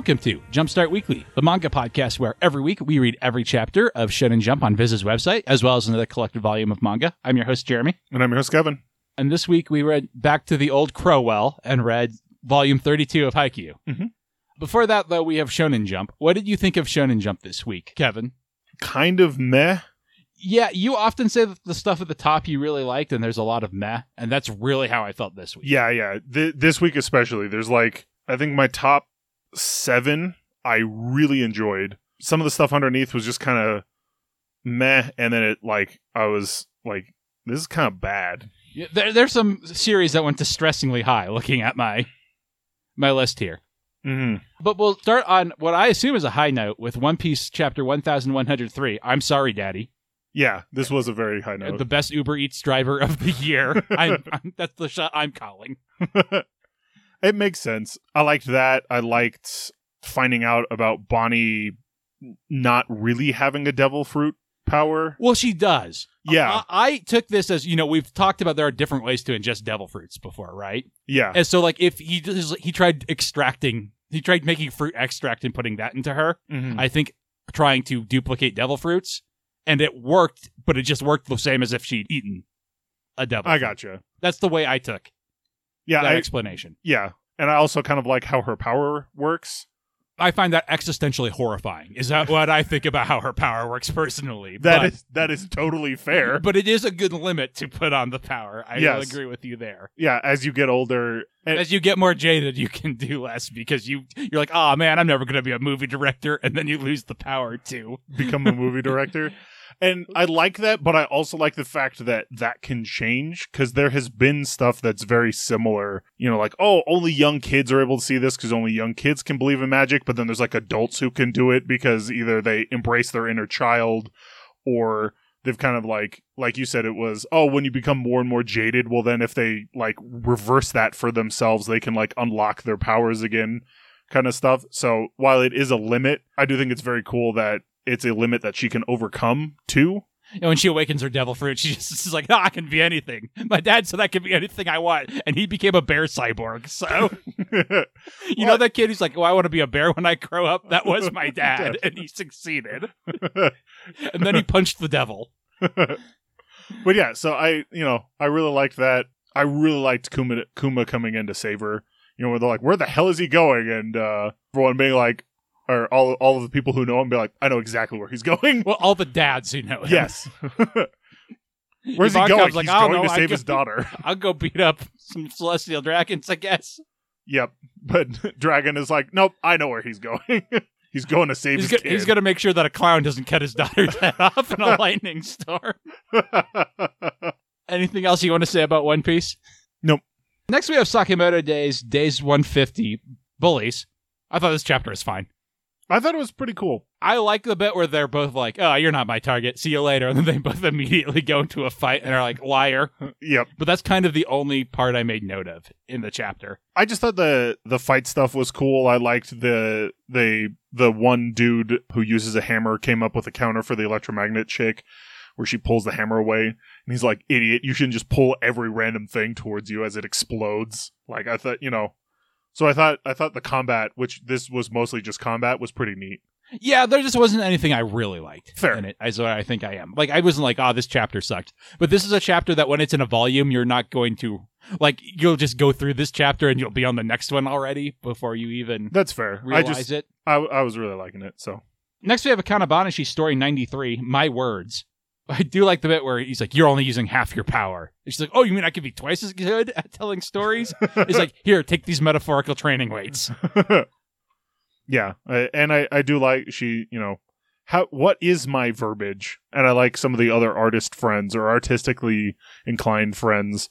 Welcome to Jumpstart Weekly, the manga podcast where every week we read every chapter of Shonen Jump on Viz's website, as well as another collected volume of manga. I'm your host, Jeremy. And I'm your host, Kevin. And this week we read back to the old Crowell and read volume 32 of Haikyuu. Mhm. Before that, though, we have Shonen Jump. What did you think of Shonen Jump this week, Kevin? Kind of meh. Yeah, you often say that the stuff at the top you really liked, and there's a lot of meh, and that's really how I felt this week. Yeah, yeah. Th- this week especially, there's like I think my top seven I really enjoyed. Some of the stuff underneath was just kind of meh, and then it like I was like, this is kind of bad. Yeah, There, there's some series that went distressingly high looking at my my list here. hmm But we'll start on what I assume is a high note with One Piece chapter 1103. I'm sorry, Daddy. Yeah, this was a very high note. The best Uber Eats driver of the year. I'm, I'm, that's the shot I'm calling. it makes sense. I liked that. I liked finding out about Bonnie not really having a devil fruit power. Well, she does. Yeah, I, I took this as, you know, we've talked about there are different ways to ingest devil fruits before, right? yeah, And so, like, if he just, he tried extracting, he tried making fruit extract and putting that into her, Mhm. I think trying to duplicate devil fruits, and it worked, but it just worked the same as if she'd eaten a devil. I gotcha. That's the way I took Yeah, that I, explanation. yeah, and I also kind of like how her power works. I find that existentially horrifying. Is that what I think about how her power works personally? That but, is that is totally fair. but it is a good limit to put on the power. I will Yes. agree with you there. yeah, as you get older, and, As you get more jaded, you can do less because you you're like, oh man, I'm never going to be a movie director, and then you lose the power to become a movie director. And I like that, but I also like the fact that that can change because there has been stuff that's very similar. You know, like, oh, only young kids are able to see this because only young kids can believe in magic, but then there's like adults who can do it because either they embrace their inner child or they've kind of like, like you said, it was, oh, when you become more and more jaded, well, then if they like reverse that for themselves, they can like unlock their powers again kind of stuff. So while it is a limit, I do think it's very cool that it's a limit that she can overcome too. And when she awakens her devil fruit, she just is like, oh, I can be anything. My dad said I can be anything I want, and he became a bear cyborg. So you know that kid who's like, oh, I want to be a bear when I grow up. That was my dad, and he succeeded. And then he punched the devil. but yeah, so I, you know, I really liked that. I really liked Kuma, Kuma coming in to save her. You know, where they're like, "Where the hell is he going?" And uh, everyone being like, or all all of the people who know him be like, "I know exactly where he's going." Well, all the dads who know him. yes. Where's he going? like, he's going know, to save go- his daughter. I'll go beat up some celestial dragons, I guess. yep. But Dragon is like, "Nope, I know where he's going. he's going to save He's, his go- he's gonna make sure that a clown doesn't cut his daughter's head off in a lightning storm. Anything else you want to say about One Piece? Nope. Next, we have Sakamoto Days, Days 150, Bullies. I thought this chapter was fine. I thought it was pretty cool. I like the bit where they're both like, oh, you're not my target. See you later. And then they both immediately go into a fight and are like, liar. Yep. But that's kind of the only part I made note of in the chapter. I just thought the the fight stuff was cool. I liked the the the one dude who uses a hammer came up with a counter for the electromagnet chick where she pulls the hammer away and he's like, "Idiot, you shouldn't just pull every random thing towards you as it explodes." Like I thought, you know. So I thought I thought the combat, which this was mostly just combat, was pretty neat. Yeah, there just wasn't anything I really liked Fair. in it. What I think I am. Like I wasn't like, oh, this chapter sucked. But this is a chapter that when it's in a volume, you're not going to like you'll just go through this chapter and you'll be on the next one already before you even That's fair. I realize just it. I, I was really liking it. So Next we have Akane-banashi story 93, My Words. I do like the bit where he's like, You're only using half your power. And she's like, Oh, you mean I could be twice as good at telling stories? He's like, Here, take these metaphorical training weights. yeah, I, and I I do like she you know how what is my verbiage, and I like some of the other artist friends or artistically inclined friends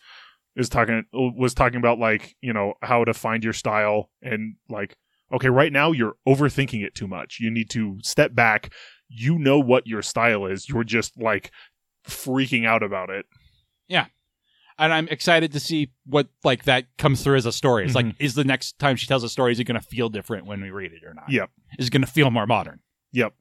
is talking was talking about like you know how to find your style and like okay right now you're overthinking it too much you need to step back you know what your style is you're just like freaking out about it Yeah. And I'm excited to see what like that comes through as a story. It's like, Mhm. is the next time she tells a story, is it gonna feel different when we read it or not? Yep. Is it gonna feel more modern? Yep.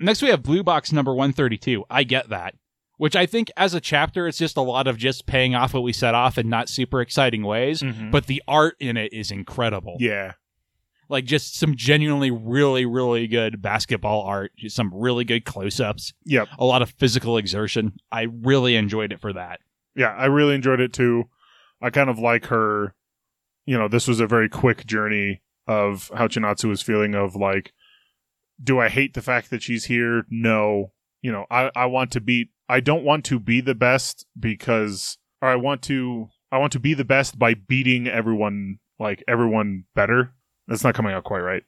Next we have Blue Box number 132. I get that. Which I think as a chapter, it's just a lot of just paying off what we set off in not super exciting ways. Mhm. But the art in it is incredible. yeah Like just some genuinely really really good basketball art, some really good close-ups, Yep. a lot of physical exertion. I really enjoyed it for that. Yeah, I really enjoyed it too. I kind of like her. You know, this was a very quick journey of how Chinatsu was feeling of like, do I hate the fact that she's here? No. You know, I, I want to be, I don't want to be the best because, or I want to, I want to be the best by beating everyone, like everyone better. That's not coming out quite right.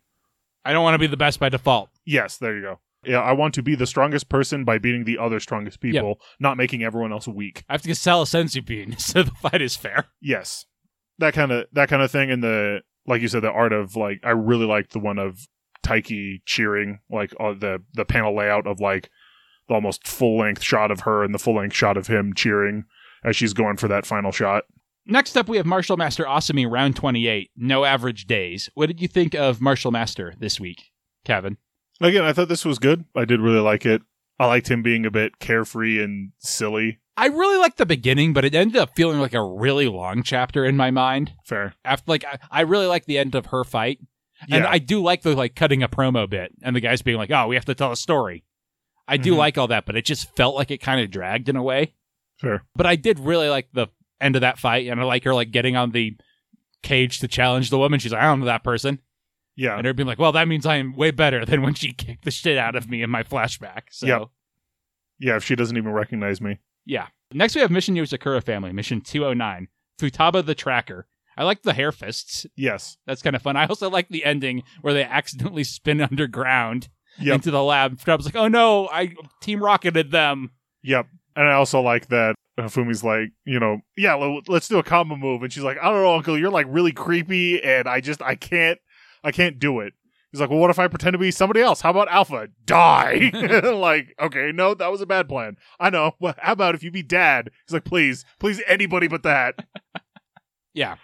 I don't want to be the best by default. Yes, there you go. Yeah, I want to be the strongest person by beating the other strongest people, not making everyone else weak. I have to sell a senzu bean so the fight is fair. Yes, that kind of that kind of thing. And the like you said, the art of like I really liked the one of Taiki cheering, like uh, the the panel layout of like the almost full length shot of her and the full length shot of him cheering as she's going for that final shot. Next up, we have Martial Master Asami, round 28, no average days. What did you think of Martial Master this week, Kevin? Again, I thought this was good. I did really like it. I liked him being a bit carefree and silly. I really liked the beginning, but it ended up feeling like a really long chapter in my mind. Fair. After, like, I, I really like the end of her fight, and Yeah. I do like the like cutting a promo bit, and the guys being like, "Oh, we have to tell a story." I do Mhm. like all that, but it just felt like it kind of dragged in a way. Fair. But I did really like the end of that fight, and I like her like getting on the cage to challenge the woman. She's like, "I don't know that person." Yeah. And her being like, well, that means I am way better than when she kicked the shit out of me in my flashback. So, Yep. Yeah, if she doesn't even recognize me. yeah. Next, we have Mission Yozakura Family, Mission 209, Futaba the Tracker. I like the hair fists. Yes. That's kind of fun. I also like the ending where they accidentally spin underground Yep. into the lab. Futaba's like, oh no, I team rocketed them. Yep. And I also like that Fumi's like, you know, yeah, let's do a combo move. And she's like, I don't know, Uncle, you're like really creepy, and I just, I can't, I can't do it. He's like, well, what if I pretend to be somebody else? How about Alpha? Die. like, okay, no, that was a bad plan. I know. Well, how about if you be Dad? He's like, please, please, anybody but that. Yeah.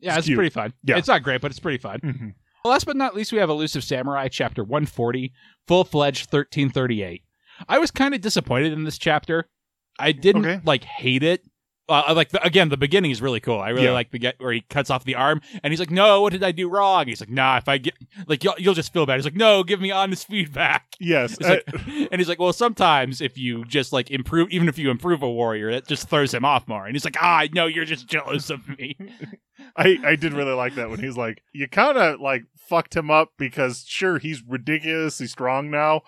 Yeah, It's it's, pretty fun. Yeah. It's not great, but it's pretty fun. Mm-hmm. Last but not least, we have Elusive Samurai, chapter 140, full fledged 1338. I was kind of disappointed in this chapter. I didn't Okay. like hate it. Uh, like the, again, the beginning is really cool. I really Yeah. like the get where he cuts off the arm and he's like, "No, what did I do wrong?" He's like, "Nah, if I get like you'll, you'll just feel bad." He's like, "No, give me honest feedback." Yes. It's like, and he's like, "Well, sometimes if you just like improve, even if you improve a warrior, it just throws him off more." And he's like, "Ah, no, you're just jealous of me." I, I did really like that when he's like, you kind of like fucked him up because sure, he's ridiculously strong now,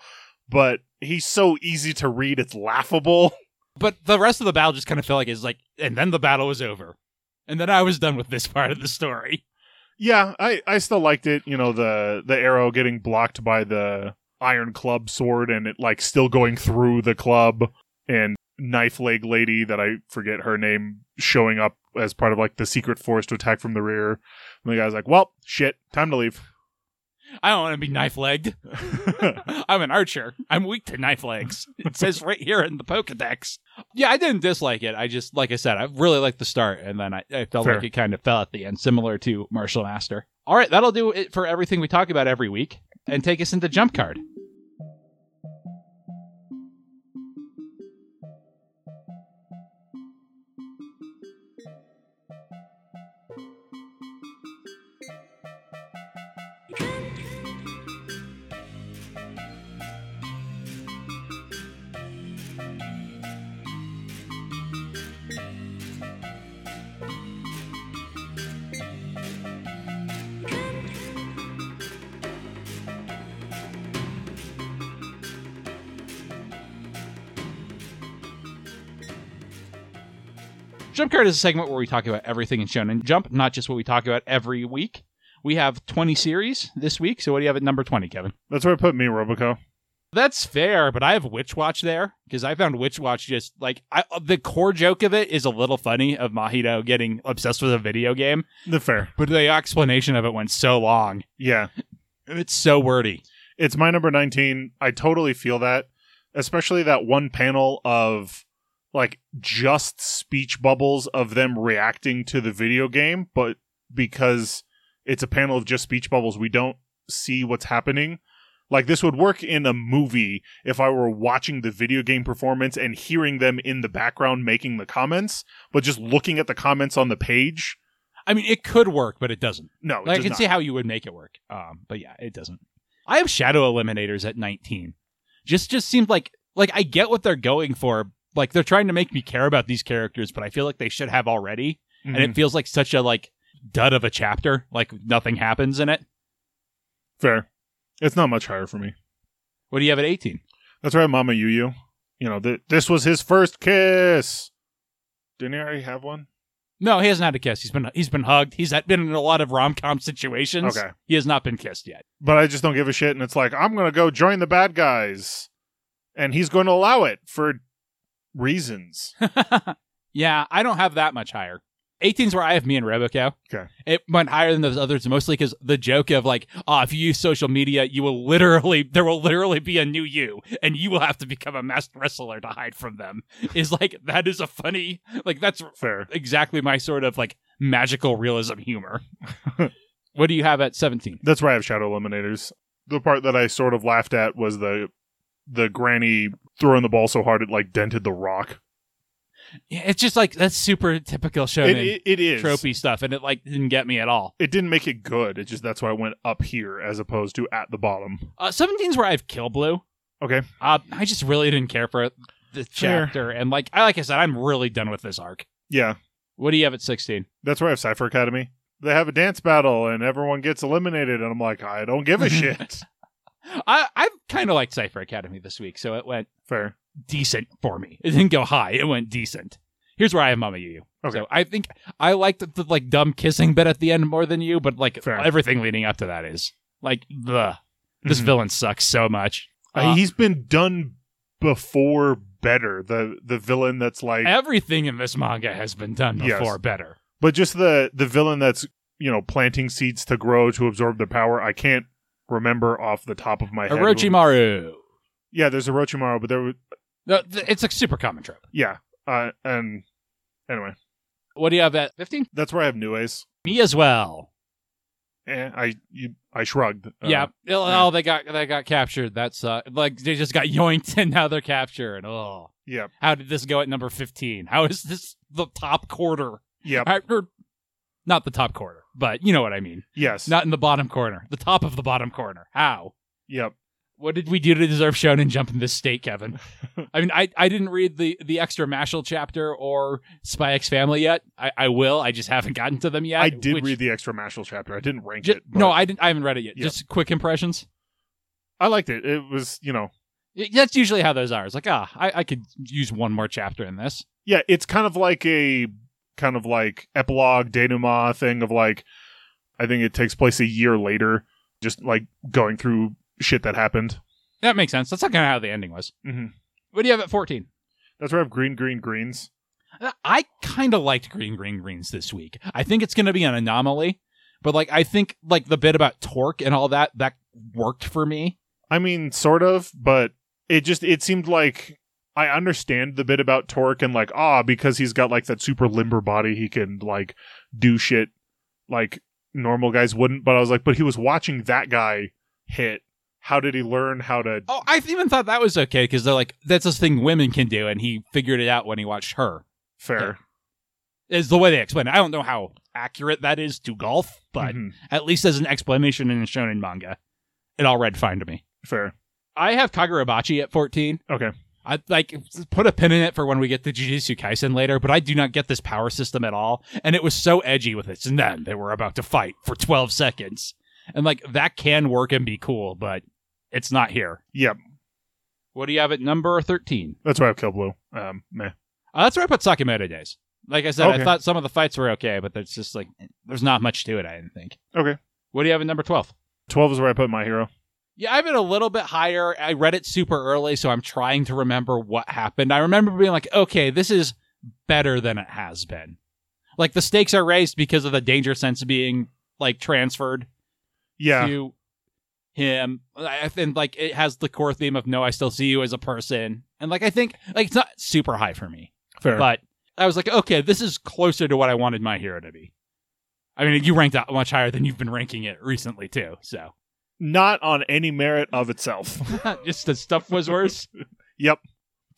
but he's so easy to read, it's laughable. But the rest of the battle just kind of felt like it's like, and then the battle was over, and then I was done with this part of the story. Yeah, I, I still liked it. You know, the the arrow getting blocked by the iron club sword and it like still going through the club and knife leg lady that I forget her name showing up as part of like the secret force to attack from the rear. And the guy's like, Well, shit, time to leave. I don't want to be knife legged. I'm an archer. I'm weak to knife legs. It says right here in the Pokedex. Yeah, I didn't dislike it. I just, like I said, I really liked the start, and then I, I felt Fair. like it kind of fell at the end, similar to Martial Master. All right, that'll do it for everything we talk about every week, and take us into Jump Card. Jump Card is a segment where we talk about everything in Shonen Jump, not just what we talk about every week. We have 20 series this week, so what do you have at number 20, Kevin? That's where I put me, Roboco. That's fair, but I have Witch Watch there because I found Witch Watch just like I, the core joke of it is a little funny of Mahito getting obsessed with a video game, The fair. but the explanation of it went so long. Yeah. It's so wordy. It's my number 19. I totally feel that, especially that one panel of like just speech bubbles of them reacting to the video game, but because it's a panel of just speech bubbles, we don't see what's happening. Like this would work in a movie if I were watching the video game performance and hearing them in the background making the comments, but just looking at the comments on the page. I mean, it could work, but it doesn't. No, it Like, I can not. see how you would make it work. Um, but yeah, it doesn't. I have Shadow Eliminators at 19. Just just seems like like I get what they're going for. Like they're trying to make me care about these characters, but I feel like they should have already. And Mhm. it feels like such a like dud of a chapter. Like nothing happens in it. fair. It's not much higher for me. What do you have at 18? That's right, Mama Yu Yu. You know, th- this was his first kiss. Didn't he already have one? No, he hasn't had a kiss. He's been he's been hugged. He's been in a lot of rom com situations. Okay. He has not been kissed yet. But I just don't give a shit. And it's like, I'm going to go join the bad guys. And he's going to allow it for reasons. yeah, I don't have that much higher. 18's where I have me and Roboco. Okay. It went higher than those others mostly because the joke of like, oh, if you use social media, you will literally, there will literally be a new you and you will have to become a masked wrestler to hide from them is like, that is a funny, like, that's Fair. exactly my sort of like magical realism humor. what do you have at 17? That's why I have Shadow Eliminators. The part that I sort of laughed at was the the granny throwing the ball so hard it like dented the rock. Yeah, it's just like, that's super typical It, shonen it, it is. tropey stuff and it like didn't get me at all. It didn't make it good. It just that's why I went up here as opposed to at the bottom. Uh, 17's where I have Kill Blue. Okay. Uh, I just really didn't care for the Fair. chapter, and like I like I said, I'm really done with this arc. Yeah. What do you have at 16? That's where I have Cipher Academy. They have a dance battle and everyone gets eliminated, and I'm like, I don't give a shit. I I kind of liked Cipher Academy this week, so it went Fair. decent for me. It didn't go high; it went decent. Here's where I have Mama Yu. Okay. So I think I liked the, the like dumb kissing bit at the end more than you, but like Fair. everything leading up to that is like the this Mhm. villain sucks so much. Uh, Uh, he's been done before better. The the villain that's like, everything in this manga has been done Yes. before better. but just the the villain that's you know planting seeds to grow to absorb the power. I can't remember off the top of my head. Orochimaru. Yeah, there's Orochimaru, but there was No, th- It's a super common trope. yeah, uh, and anyway, What do you have at 15? that's where I have Nue's. Me as well. Eh, I you, I shrugged. Uh, yeah. Oh, yeah. they got they got captured. That's uh, like they just got yoinked and now they're captured. Oh, yeah, how did this go at number 15? How is this the top quarter? yeah, not the top quarter, but you know what I mean. yes, Not in the bottom corner. The top of the bottom corner. How? yep. What did we do to deserve Shonen Jump in this state, Kevin? I mean, I, I didn't read the, the extra Mashle chapter or Spy X Family yet. I, I will. I just haven't gotten to them yet. I did which- read the extra Mashle chapter. I didn't rank Ju- it. but no, I didn't. I haven't read it yet. Yeah. Just quick impressions. I liked it. It was you know Y- That's usually how those are. It's like, ah, I, I could use one more chapter in this. yeah, it's kind of like a kind of like epilogue denouement thing of like I think it takes place a year later, just like going through shit that happened. That makes sense. That's not kind of how the ending was. hmm What do you have at 14? That's where I have green, green, greens. Uh, I kind of liked Green Green Greens this week. I think it's going to be an anomaly, but like I think like the bit about Torque and all that that worked for me. I mean, sort of, but it just it seemed like I understand the bit about Torque and like ah because he's got like that super limber body, he can like do shit like normal guys wouldn't. But I was like, but he was watching that guy hit. How did he learn how to? Oh, I even thought that was okay because they're like that's a thing women can do, and he figured it out when he watched her. Fair, Is the way they explain it. I don't know how accurate that is to golf, but Mhm. at least as an explanation in a shonen manga, it all read fine to me. fair. I have Kagurabachi at 14. Okay, I like put a pin in it for when we get to Jujutsu Kaisen later, but I do not get this power system at all. And it was so edgy with it. And then they were about to fight for 12 seconds. And like that can work and be cool, but it's not here. yep. What do you have at number 13? That's why I have Kill Blue. Um, meh. Uh, that's where I put Sakamoto Days. Like I said, I thought some of the fights were okay, but there's just like there's not much to it. I didn't think. Okay, What do you have at number 12? twelve is where I put My Hero. Yeah, I have it a little bit higher. I read it super early, so I'm trying to remember what happened. I remember being like, okay, this is better than it has been. Like the stakes are raised because of the danger sense being like transferred Yeah, to him. I think like it has the core theme of no, I still see you as a person. And like I think like it's not super high for me. fair. But I was like, okay, this is closer to what I wanted my hero to be. I mean, you ranked out much higher than you've been ranking it recently too. So Not on any merit of itself. just the stuff was worse. yep.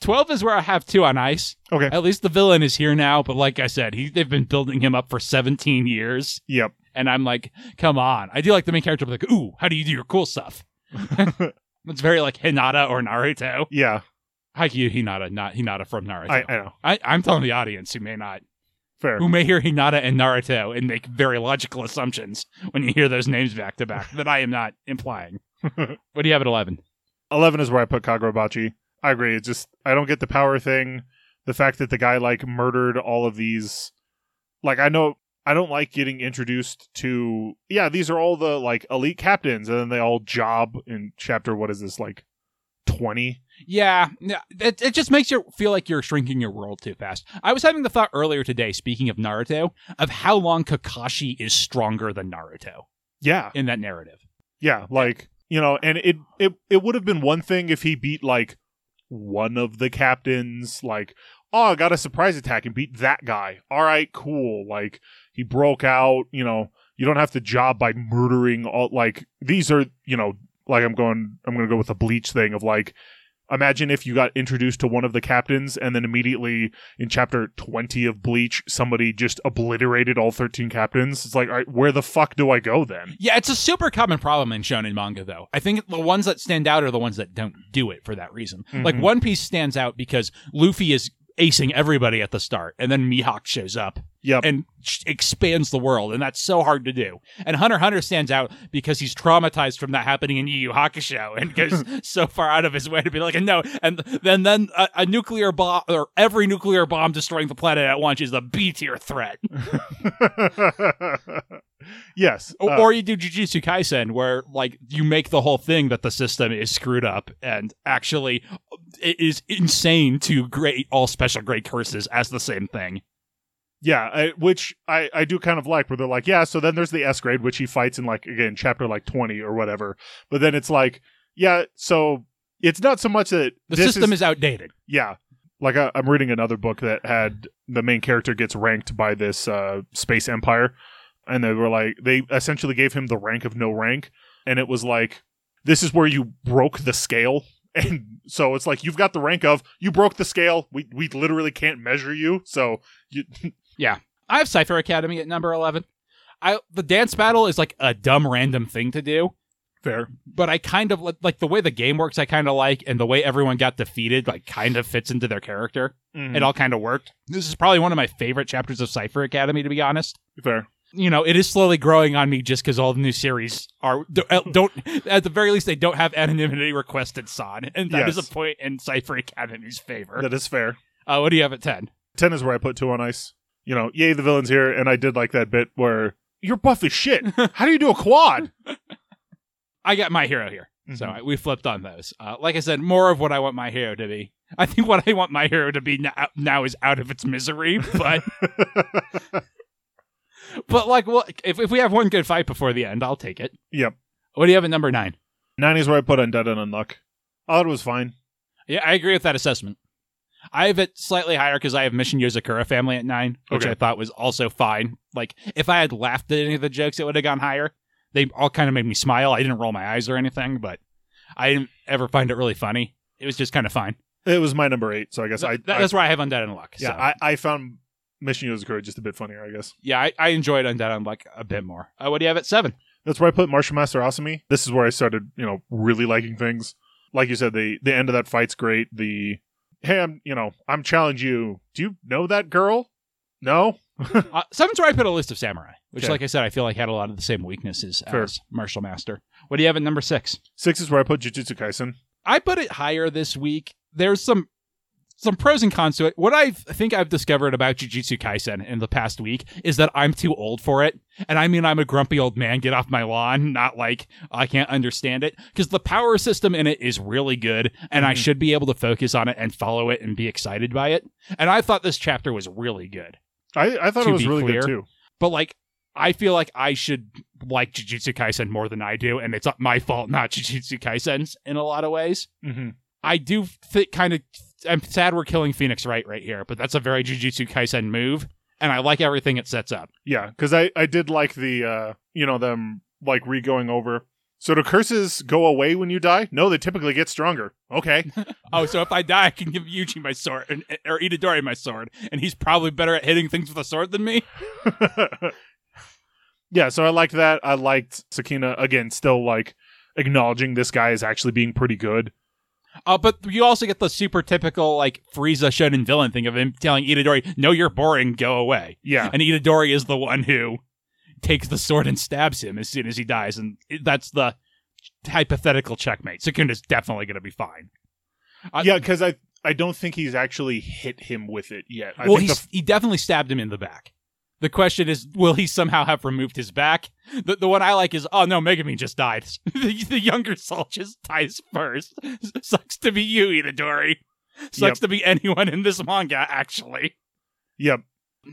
12 is where I have two on ice. Okay. At least the villain is here now, but like I said, he, they've been building him up for 17 years. Yep. And I'm like, come on. I do like the main character, but like, ooh, how do you do your cool stuff? it's very like Hinata or Naruto. Yeah. Haikyuu Hinata, not Hinata from Naruto. I, I know. I, I'm telling the audience who may not, Fair. who may hear Hinata and Naruto and make very logical assumptions when you hear those names back to back that I am not implying. what do you have at 11? 11 is where I put Kagurabachi. I agree. It's just, I don't get the power thing. The fact that the guy, like, murdered all of these. Like, I know, I don't like getting introduced to, yeah, these are all the, like, elite captains, and then they all job in chapter, what is this, like, 20? Yeah, it, it just makes you feel like you're shrinking your world too fast. I was having the thought earlier today, speaking of Naruto, of how long Kakashi is stronger than Naruto Yeah. in that narrative. Yeah. Like, you know, and it, it, it would have been one thing if he beat, like, one of the captains, like, oh, I got a surprise attack and beat that guy. All right, cool. Like, he broke out, you know, you don't have to job by murdering all, like, these are, you know, like I'm going, I'm going to go with the bleach thing of like, imagine if you got introduced to one of the captains and then immediately in chapter 20 of bleach somebody just obliterated all 13 captains it's like all right, where the fuck do i go then Yeah, it's a super common problem in shonen manga, though. I think the ones that stand out are the ones that don't do it for that reason. Like Mhm. One Piece stands out because Luffy is acing everybody at the start, and then Mihawk shows up yep and sh- expands the world, and that's so hard to do. And Hunter Hunter stands out because he's traumatized from that happening in Yu Yu Hakusho, and goes so far out of his way to be like, no. And then then a, a nuclear bomb or every nuclear bomb destroying the planet at once is a B tier threat. yes Or, uh, or you do Jujutsu Kaisen, where like you make the whole thing that the system is screwed up, and actually it is insane to grade all special grade curses as the same thing. yeah I, which I, I do kind of like where they're like yeah so then there's the s grade which he fights in like again chapter like 20 or whatever but then it's like yeah so it's not so much that The system is, outdated. yeah like I, i'm reading another book that had the main character gets ranked by this uh, space empire and they were like they essentially gave him the rank of no rank and it was like this is where you broke the scale and so it's like you've got the rank of you broke the scale we we literally can't measure you so you I have Cipher Academy at number eleven. I the dance battle is like a dumb random thing to do, fair but I kind of like the way the game works. I kind of like, and the way everyone got defeated like kind of fits into their character. Mhm. It all kind of worked. This is probably one of my favorite chapters of Cipher Academy, to be honest. fair you know, it is slowly growing on me just because all the new series are don't at the very least they don't have anonymity requested son, and that is Yes. a point in Cipher Academy's favor. that is fair Uh, what do you have at ten? 10 is where i put two on ice you know yay the villain's here and i did like that bit where you're buff as shit how do you do a quad I got my hero here, so Mhm. I, we flipped on those. Uh, like I said, more of what I want my hero to be. I think what I want my hero to be now, now is out of its misery, but but like, well, if if we have one good fight before the end, I'll take it. yep What do you have at number nine? 9 is where i put undead and unluck i thought it was fine Yeah, I agree with that assessment. I have it slightly higher because I have Mission Yozakura family at nine, which Okay. I thought was also fine. Like, if I had laughed at any of the jokes, it would have gone higher. They all kind of made me smile. I didn't roll my eyes or anything, but I didn't ever find it really funny. It was just kind of fine. It was my number eight, so I guess I, Th- I that's where I have Undead Unluck. yeah so. I, I found Mission Yozakura just a bit funnier, I guess. yeah, I, I enjoyed Undead Unluck a bit more. Uh, what do you have at seven? That's where I put Martial Master Asami. This is where I started, you know, really liking things. Like you said, the the end of that fight's great. The hey, I'm you know, I'm challenge you. Do you know that girl? No. Uh, seven's where I put Elusive Samurai, which, Okay. like I said, I feel like had a lot of the same weaknesses Fair. as Martial Master. What do you have at number six? Six is where I put Jujutsu Kaisen. I put it higher this week. There's some some pros and cons to it. What I think I've discovered about Jujutsu Kaisen in the past week is that I'm too old for it. And I mean I'm a grumpy old man, get off my lawn, not like I can't understand it. Because the power system in it is really good, and I Mhm. should be able to focus on it and follow it and be excited by it. And I thought this chapter was really good. I, I thought it was really clear, good too. But like I feel like I should like Jujutsu Kaisen more than I do, and it's not my fault, not Jujutsu Kaisen's in a lot of ways. hmm I do think kind of. I'm sad we're killing Phoenix Wright right here, but that's a very Jujutsu Kaisen move, and I like everything it sets up. Yeah, because I I did like the uh you know them like re going over So do curses go away when you die? No, they typically get stronger. Okay. Oh, so if I die, I can give Yuji my sword and, or Itadori my sword, and he's probably better at hitting things with a sword than me. yeah, so I liked that. I liked Sukuna again, still like acknowledging this guy is actually being pretty good. Uh, but you also get the super typical like Frieza shonen villain thing of him telling Itadori, "No, you're boring. Go away." Yeah. And Itadori is the one who takes the sword and stabs him as soon as he dies, and that's the hypothetical checkmate. Sukuna's definitely going to be fine. I- yeah, because I I don't think he's actually hit him with it yet. I well, the, he definitely stabbed him in the back. The question is, will he somehow have removed his back? The, the one I like is, oh no, Megumi just died. the, the younger soul just dies first. Sucks to be you, Itadori. Sucks Yep. to be anyone in this manga, actually. yep.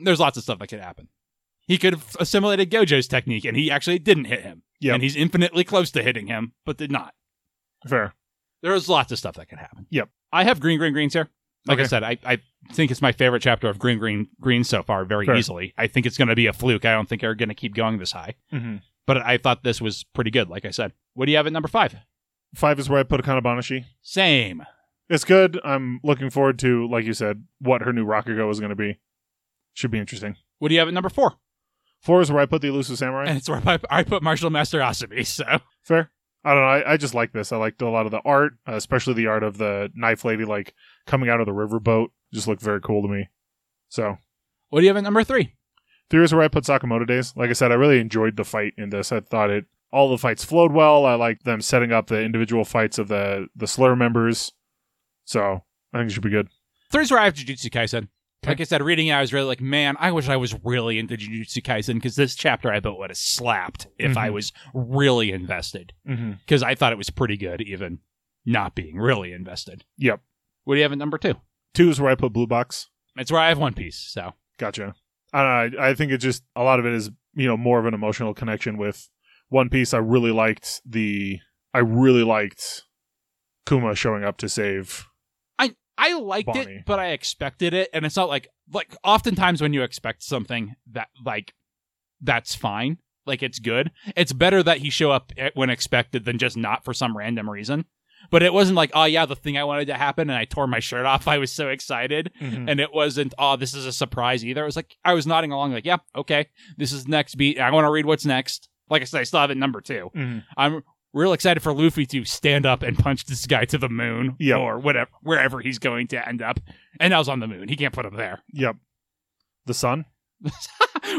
There's lots of stuff that could happen. He could have assimilated Gojo's technique, and he actually didn't hit him. Yep. And he's infinitely close to hitting him, but did not. Fair. There's lots of stuff that could happen. Yep. I have green, green, greens here. Like I said, I, I think it's my favorite chapter of green, green, green so far, very Fair. easily. I think it's going to be a fluke. I don't think they're going to keep going this high. hmm But I thought this was pretty good, like I said. What do you have at number five? Five is where I put Akane-banashi. Same. It's good. I'm looking forward to, like you said, what her new Rakugo is going to be. Should be interesting. What do you have at number four? Four is where I put the Elusive Samurai. And it's where I, I put Martial Master Asabi. So Fair. I don't know. I, I just like this. I liked a lot of the art, uh, especially the art of the knife lady, like coming out of the riverboat. Just looked very cool to me. So what do you have at number three? three is where I put Sakamoto Days. Like I said, I really enjoyed the fight in this. I thought it all the fights flowed well. I liked them setting up the individual fights of the the slur members. So I think it should be good. Three's where I have Jujutsu Kaisen. Like I said, reading it, I was really like, man, I wish I was really into Jujutsu Kaisen because this chapter I bet would have slapped if I Mhm. was really invested. Mm-hmm. Because I thought it was pretty good, even not being really invested. Yep. What do you have at number two? Two is where I put Blue Box. It's where I have One Piece. So Gotcha. I don't know. I, I think it just a lot of it is you know more of an emotional connection with One Piece. I really liked the. I really liked Kuma showing up to save. I liked Bonnie. it, but I expected it, and it's not like like oftentimes when you expect something that like that's fine, like it's good. It's better that he show up when expected than just not for some random reason. But it wasn't like, oh yeah, the thing I wanted to happen, and I tore my shirt off. I was so excited, Mhm. and it wasn't, oh, this is a surprise either. It was like I was nodding along, like, yeah, okay, this is next beat. I want to read what's next. Like I said, I still have it number two. Mhm. I'm real excited for Luffy to stand up and punch this guy to the moon Yep. or whatever, wherever he's going to end up. And I was on the moon. He can't put him there. Yep. The sun.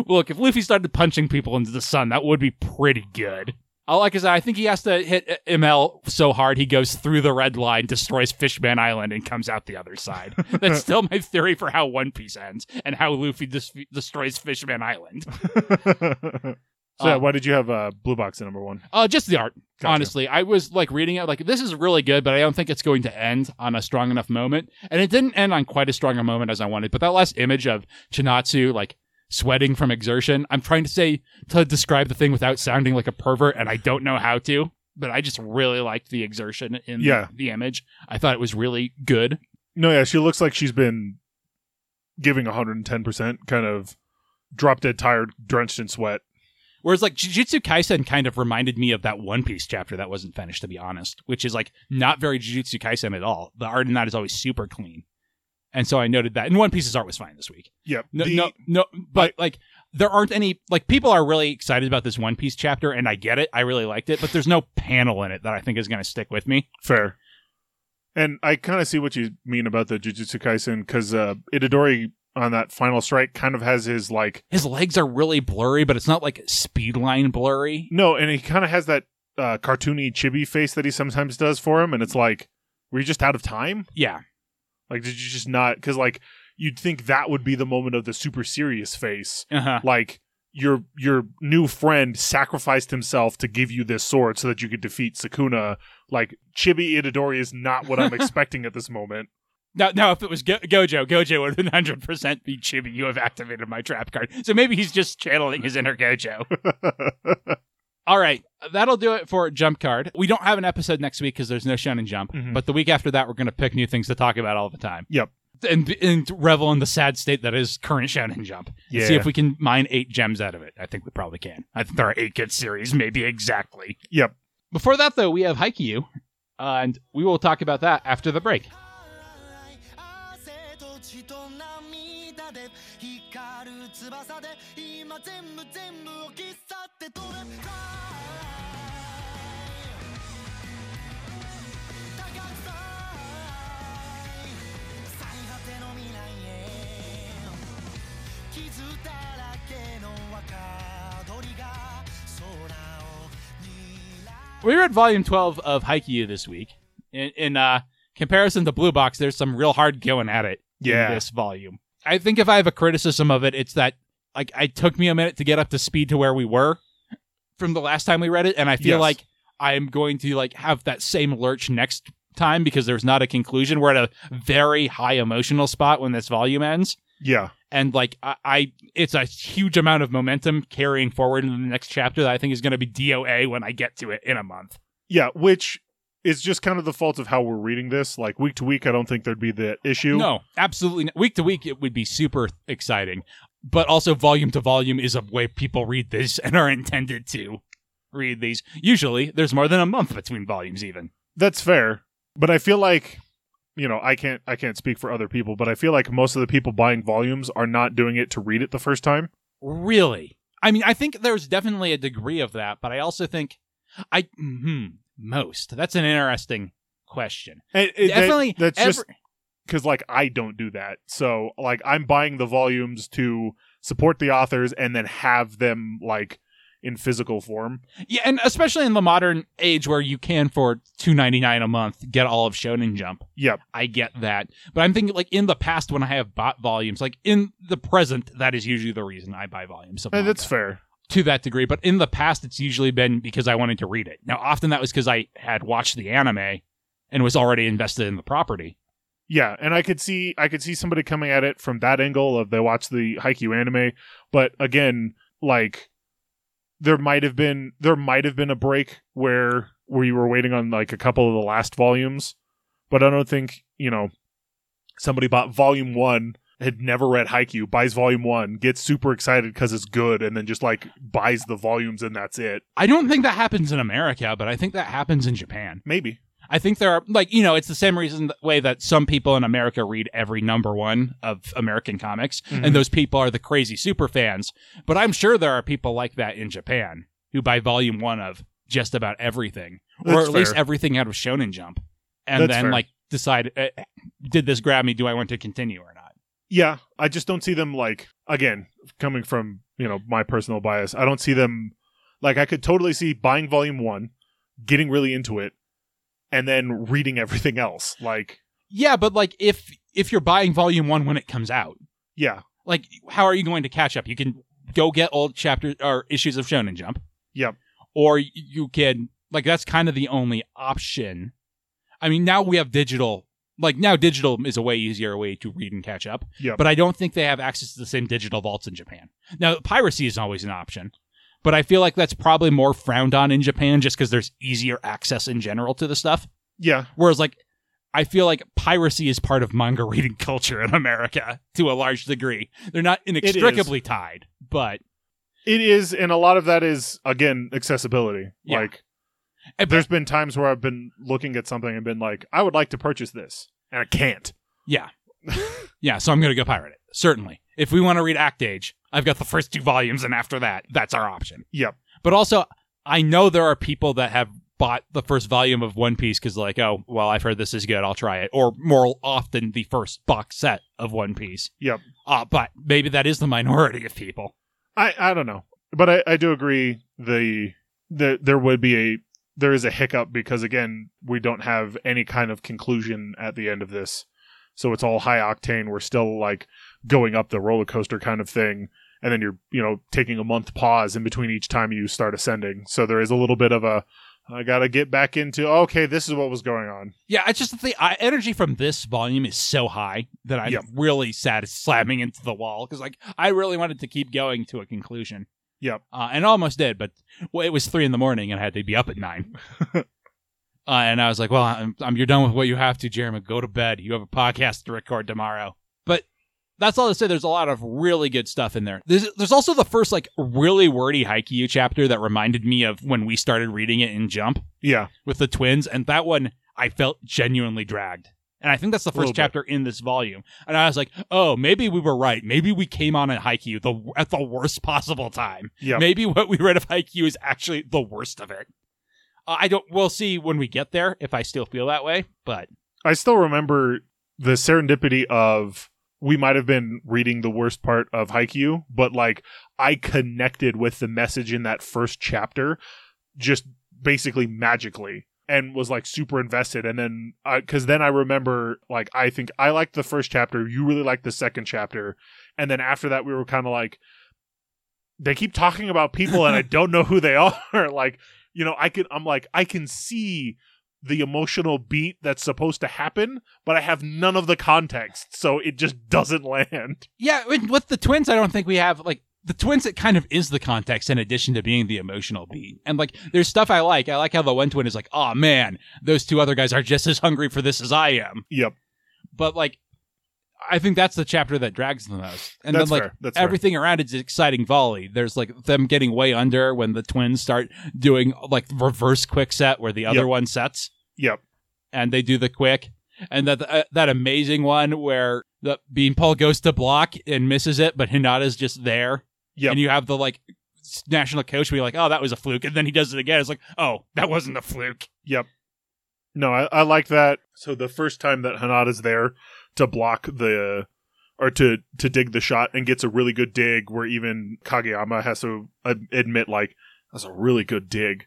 Look, if Luffy started punching people into the sun, that would be pretty good. Uh, Like I said, I think he has to hit ML so hard he goes through the red line, destroys Fishman Island, and comes out the other side. That's still my theory for how One Piece ends and how Luffy dis- destroys Fishman Island. so yeah, Um, why did you have uh, Blue Box at number one? Uh, just the art. Gotcha. Honestly, I was like reading it, like this is really good, but I don't think it's going to end on a strong enough moment. And it didn't end on quite as strong a moment as I wanted. But that last image of Chinatsu like sweating from exertion, I'm trying to say to describe the thing without sounding like a pervert, and I don't know how to. But I just really liked the exertion in the- the, image. I thought it was really good. No, yeah, she looks like she's been giving 110%, kind of drop dead tired, drenched in sweat. Whereas like Jujutsu Kaisen kind of reminded me of that One Piece chapter that wasn't finished, to be honest, which is like not very Jujutsu Kaisen at all. The art in that is always super clean. And so I noted that. And One Piece's art was fine this week. Yep. No, The- no, no, but like there aren't any like people are really excited about this One Piece chapter, and I get it. I really liked it, but there's no panel in it that I think is going to stick with me. Fair. And I kind of see what you mean about the Jujutsu Kaisen because uh, Itadori on that final strike kind of has his like His legs are really blurry, but it's not like speed line blurry. no, and he kind of has that uh, cartoony chibi face that he sometimes does for him, and it's like, were you just out of time? Yeah, Like, did you just not? Because like you'd think that would be the moment of the super serious face, uh-huh. like. Your your new friend sacrificed himself to give you this sword so that you could defeat Sukuna. Like Chibi Itadori is not what I'm expecting at this moment. Now, now, if it was Go- Gojo, Gojo would 100% be Chibi. You have activated my trap card. So maybe he's just channeling his inner Gojo. All right, that'll do it for Jump Card. We don't have an episode next week because there's no Shonen Jump. Mhm. But the week after that, we're going to pick new things to talk about all the time. Yep. And, and revel in the sad state that is current Shonen Jump. Yeah. See if we can mine eight gems out of it. I think we probably can. I think there are eight good series, maybe exactly. Yep. Before that, though, we have Haikyuu, uh, and we will talk about that after the break. 汗と血と涙で光る翼で今全部全部を切っ去って取れ Fly 高く Fly 最果ての未来へ傷だらけの若鳥が空を睨 We read volume 12 of Haikyuu this week. In, in uh, comparison to Blue Box, there's some real hard going at it Yeah. in this volume. I think if I have a criticism of it, it's that like it took me a minute to get up to speed to where we were from the last time we read it, and I feel Yes. like I'm going to like have that same lurch next time because there's not a conclusion. We're at a very high emotional spot when this volume ends. Yeah. and like I, I it's a huge amount of momentum carrying forward into the next chapter that I think is going to be DOA when I get to it in a month. Yeah, which is just kind of the fault of how we're reading this. Like week to week, I don't think there'd be the issue. No, absolutely not. Week to week, it would be super exciting, but also volume to volume is a way people read this and are intended to read these. Usually, there's more than a month between volumes, even. That's fair, but I feel like you know I can't I can't speak for other people, but I feel like most of the people buying volumes are not doing it to read it the first time. Really? I mean, I think there's definitely a degree of that, but I also think I hmm, most. That's an interesting question. And it- that- definitely, that's every- just because like I don't do that. So like I'm buying the volumes to support the authors and then have them like in physical form. Yeah, and especially in the modern age where you can for two ninety nine a month get all of Shonen Jump. Yep. I get that, but I'm thinking like in the past when I have bought volumes, like in the present, that is usually the reason I buy volumes. Of that's fair. To that degree. But in the past, it's usually been because I wanted to read it. Now, often that was because I had watched the anime and was already invested in the property. Yeah, and I could see I could see somebody coming at it from that angle of they watch the Haikyuu anime, but again, like there might have been there might have been a break where where you were waiting on like a couple of the last volumes, but I don't think you know somebody bought volume one had never read Haikyuu buys volume one gets super excited because it's good and then just like buys the volumes and that's it I don't think that happens in America, but I think that happens in Japan. maybe I think there are like you know it's the same reason the way that some people in America read every number one of American comics, Mhm. and those people are the crazy super fans. But I'm sure there are people like that in Japan who buy volume one of just about everything, or That's at least everything out of Shonen Jump, and That's then fair. like decide uh, did this grab me? Do I want to continue or? Yeah, I just don't see them like again coming from you know my personal bias. I don't see them like I could totally see buying volume one, getting really into it, and then reading everything else. Like, Yeah, but like if if you're buying volume one when it comes out, yeah, like how are you going to catch up? You can go get old chapters or issues of Shonen Jump. Yep. Or you can like that's kind of the only option. I mean, now we have digital. Like now, digital is a way easier way to read and catch up. Yep. But I don't think they have access to the same digital vaults in Japan. Now, piracy is always an option, but I feel like that's probably more frowned on in Japan just because there's easier access in general to the stuff. yeah, Whereas, like, I feel like piracy is part of manga reading culture in America to a large degree. They're not inextricably tied, but it is, and a lot of that is again accessibility. Yeah. Like, but- there's been times where I've been looking at something and been like, I would like to purchase this, and I can't. yeah, yeah. So I'm gonna go pirate it. Certainly, if we want to read Act Age, I've got the first two volumes, and after that, that's our option. Yep. But also, I know there are people that have bought the first volume of One Piece because, like, oh, well, I've heard this is good, I'll try it. Or more often, the first box set of One Piece. Yep. Uh, but maybe that is the minority of people. I I don't know, but I I do agree the the there would be a there is a hiccup because again we don't have any kind of conclusion at the end of this, so it's all high octane. We're still like going up the roller coaster kind of thing, and then you're you know taking a month pause in between each time you start ascending. So there is a little bit of a I gotta get back into okay, this is what was going on. Yeah, it's just the uh, energy from this volume is so high that I'm Yep. really sad it's slamming into the wall because, like, I really wanted to keep going to a conclusion. Yep. Uh, and almost did, but well, it was three in the morning and I had to be up at nine. uh, and I was like, "Well, I'm, I'm, you're done with what you have to, Jeremy. Go to bed. You have a podcast to record tomorrow." But that's all to say. There's a lot of really good stuff in there. There's, there's also the first like really wordy Haikyuu chapter that reminded me of when we started reading it in Jump Yeah. with the twins, and that one I felt genuinely dragged. And I think that's the first chapter in this volume. And I was like, oh, maybe we were right. Maybe we came on at Haikyuu the at the worst possible time. Yeah. Maybe what we read of Haikyuu is actually the worst of it. Uh, I don't. We'll see when we get there if I still feel that way. But I still remember the serendipity of we might have been reading the worst part of Haikyuu, but like I connected with the message in that first chapter just basically magically and was like super invested and then because then i remember like i think i liked the first chapter you really liked the second chapter and then after that we were kind of like they keep talking about people and i don't know who they are like you know i can i'm like i can see the emotional beat that's supposed to happen but i have none of the context so it just doesn't land. Yeah, with the twins, I don't think we have like the twins. It kind of is the context in addition to being the emotional beat. And like, there's stuff I like. I like how the one twin is like, oh man, those two other guys are just as hungry for this as I am. yep But like, I think that's the chapter that drags the most. And That's then like fair. That's fair. everything around it's exciting volley. There's like them getting way under when the twins start doing like reverse quick set where the other Yep. one sets yep and they do the quick. And that uh, that amazing one where the Beanpole goes to block and misses it, but Hinata's just there. Yep. And you have the like national coach be like, "Oh, that was a fluke," and then he does it again. It's like, "Oh, that wasn't a fluke." Yep. No, I, I like that. So the first time that Hinata's there to block the or to to dig the shot and gets a really good dig where even Kageyama has to admit like that's a really good dig.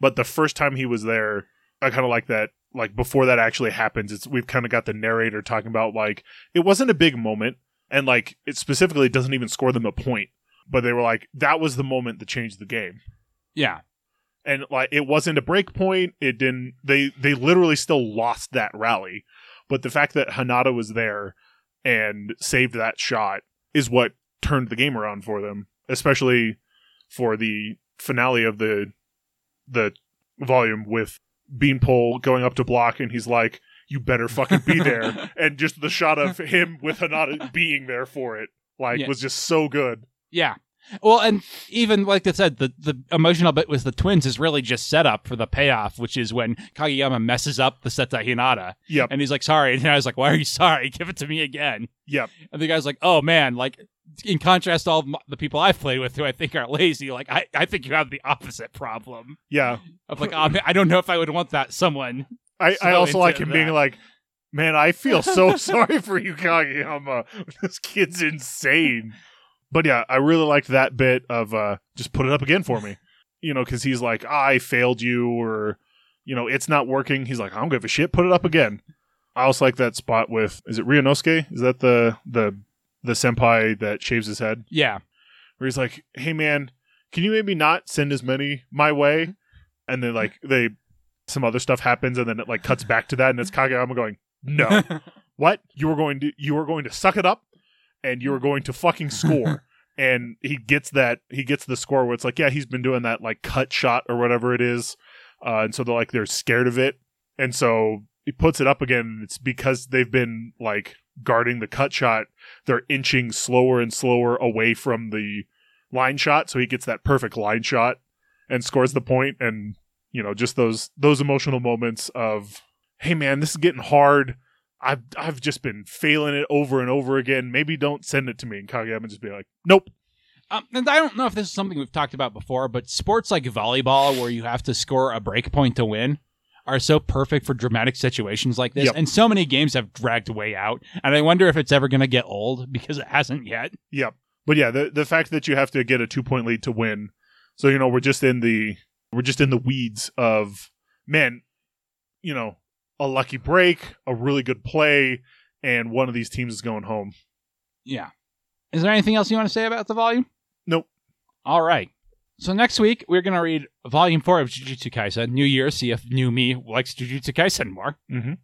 But the first time he was there, I kind of like that like before that actually happens, it's we've kind of got the narrator talking about like it wasn't a big moment and like it specifically doesn't even score them a point. But they were like that was the moment that changed the game. Yeah, and like it wasn't a break point. It didn't they they literally still lost that rally. But the fact that Hinata was there and saved that shot is what turned the game around for them especially for the finale of the the volume with beanpole going up to block and he's like you better fucking be there. And just the shot of him with Hinata being there for it like Yeah. was just so good yeah. Well, and even like I said, the the emotional bit with the twins is really just set up for the payoff, which is when Kageyama messes up the Seta Hinata, yep and he's like, "Sorry," and I was like, "Why are you sorry? Give it to me again." yep And the guy's like, "Oh man, like." In contrast to all the people I've played with who I think are lazy, like I, I think you have the opposite problem yeah of like, oh man, I don't know if I would want that someone. I, I also like him being like, man, I feel so sorry for you, Kageyama. This kid's insane. But yeah, I really liked that bit of uh, just put it up again for me. You know, because he's like, I failed you, or, you know, it's not working. He's like, I don't give a shit, put it up again. I also like that spot with, is it Ryunosuke? Is that the, the, the senpai that shaves his head? Yeah, where he's like, "Hey man, can you maybe not send as many my way?" And then like they some other stuff happens, and then it like cuts back to that, and it's Kageyama going, "No, what? You were going to you were going to suck it up, and you are going to fucking score." and he gets that he gets the score where it's like, yeah, he's been doing that like cut shot or whatever it is, uh, and so they're like they're scared of it, and so he puts it up again. And it's because they've been like guarding the cut shot they're inching slower and slower away from the line shot so he gets that perfect line shot and scores the point and you know just those those emotional moments of hey man this is getting hard i've i've just been failing it over and over again maybe don't send it to me and kageyama just be like nope um, and I don't know if this is something we've talked about before, but sports like volleyball, where you have to score a break point to win, are so perfect for dramatic situations like this. Yep. And so many games have dragged way out, and I wonder if it's ever going to get old because it hasn't yet. Yep. But yeah, the the fact that you have to get a two point lead to win. So you know we're just in the we're just in the weeds of man, you know, a lucky break, a really good play, and one of these teams is going home. Yeah. Is there anything else you want to say about the volume? Nope. All right. So next week we're going to read Volume Four of Jujutsu Kaisen. New Year, see if New Me likes Jujutsu Kaisen more. Mhm.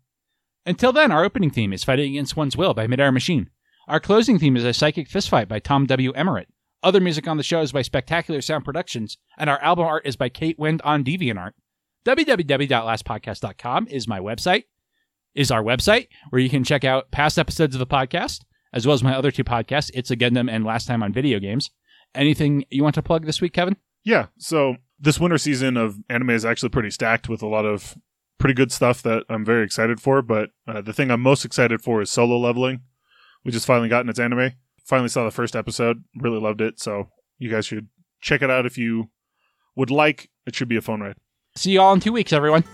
Until then, our opening theme is "Fighting Against One's Will" by Midair Machine. Our closing theme is "A Psychic Fistfight" by Tom W. Emmerich. Other music on the show is by Spectacular Sound Productions, and our album art is by Kate Wind on DeviantArt. www.lastpodcast.com is my website, is our website where you can check out past episodes of the podcast, as well as my other two podcasts, It's a Gundam and Last Time on Video Games. Anything you want to plug this week, Kevin? Yeah. So this winter season of anime is actually pretty stacked with a lot of pretty good stuff that I'm very excited for. But uh, the thing I'm most excited for is solo leveling, We just finally gotten its anime. Finally saw the first episode. Really loved it. So you guys should check it out if you would like. It should be a fun ride. See you all in two weeks, everyone.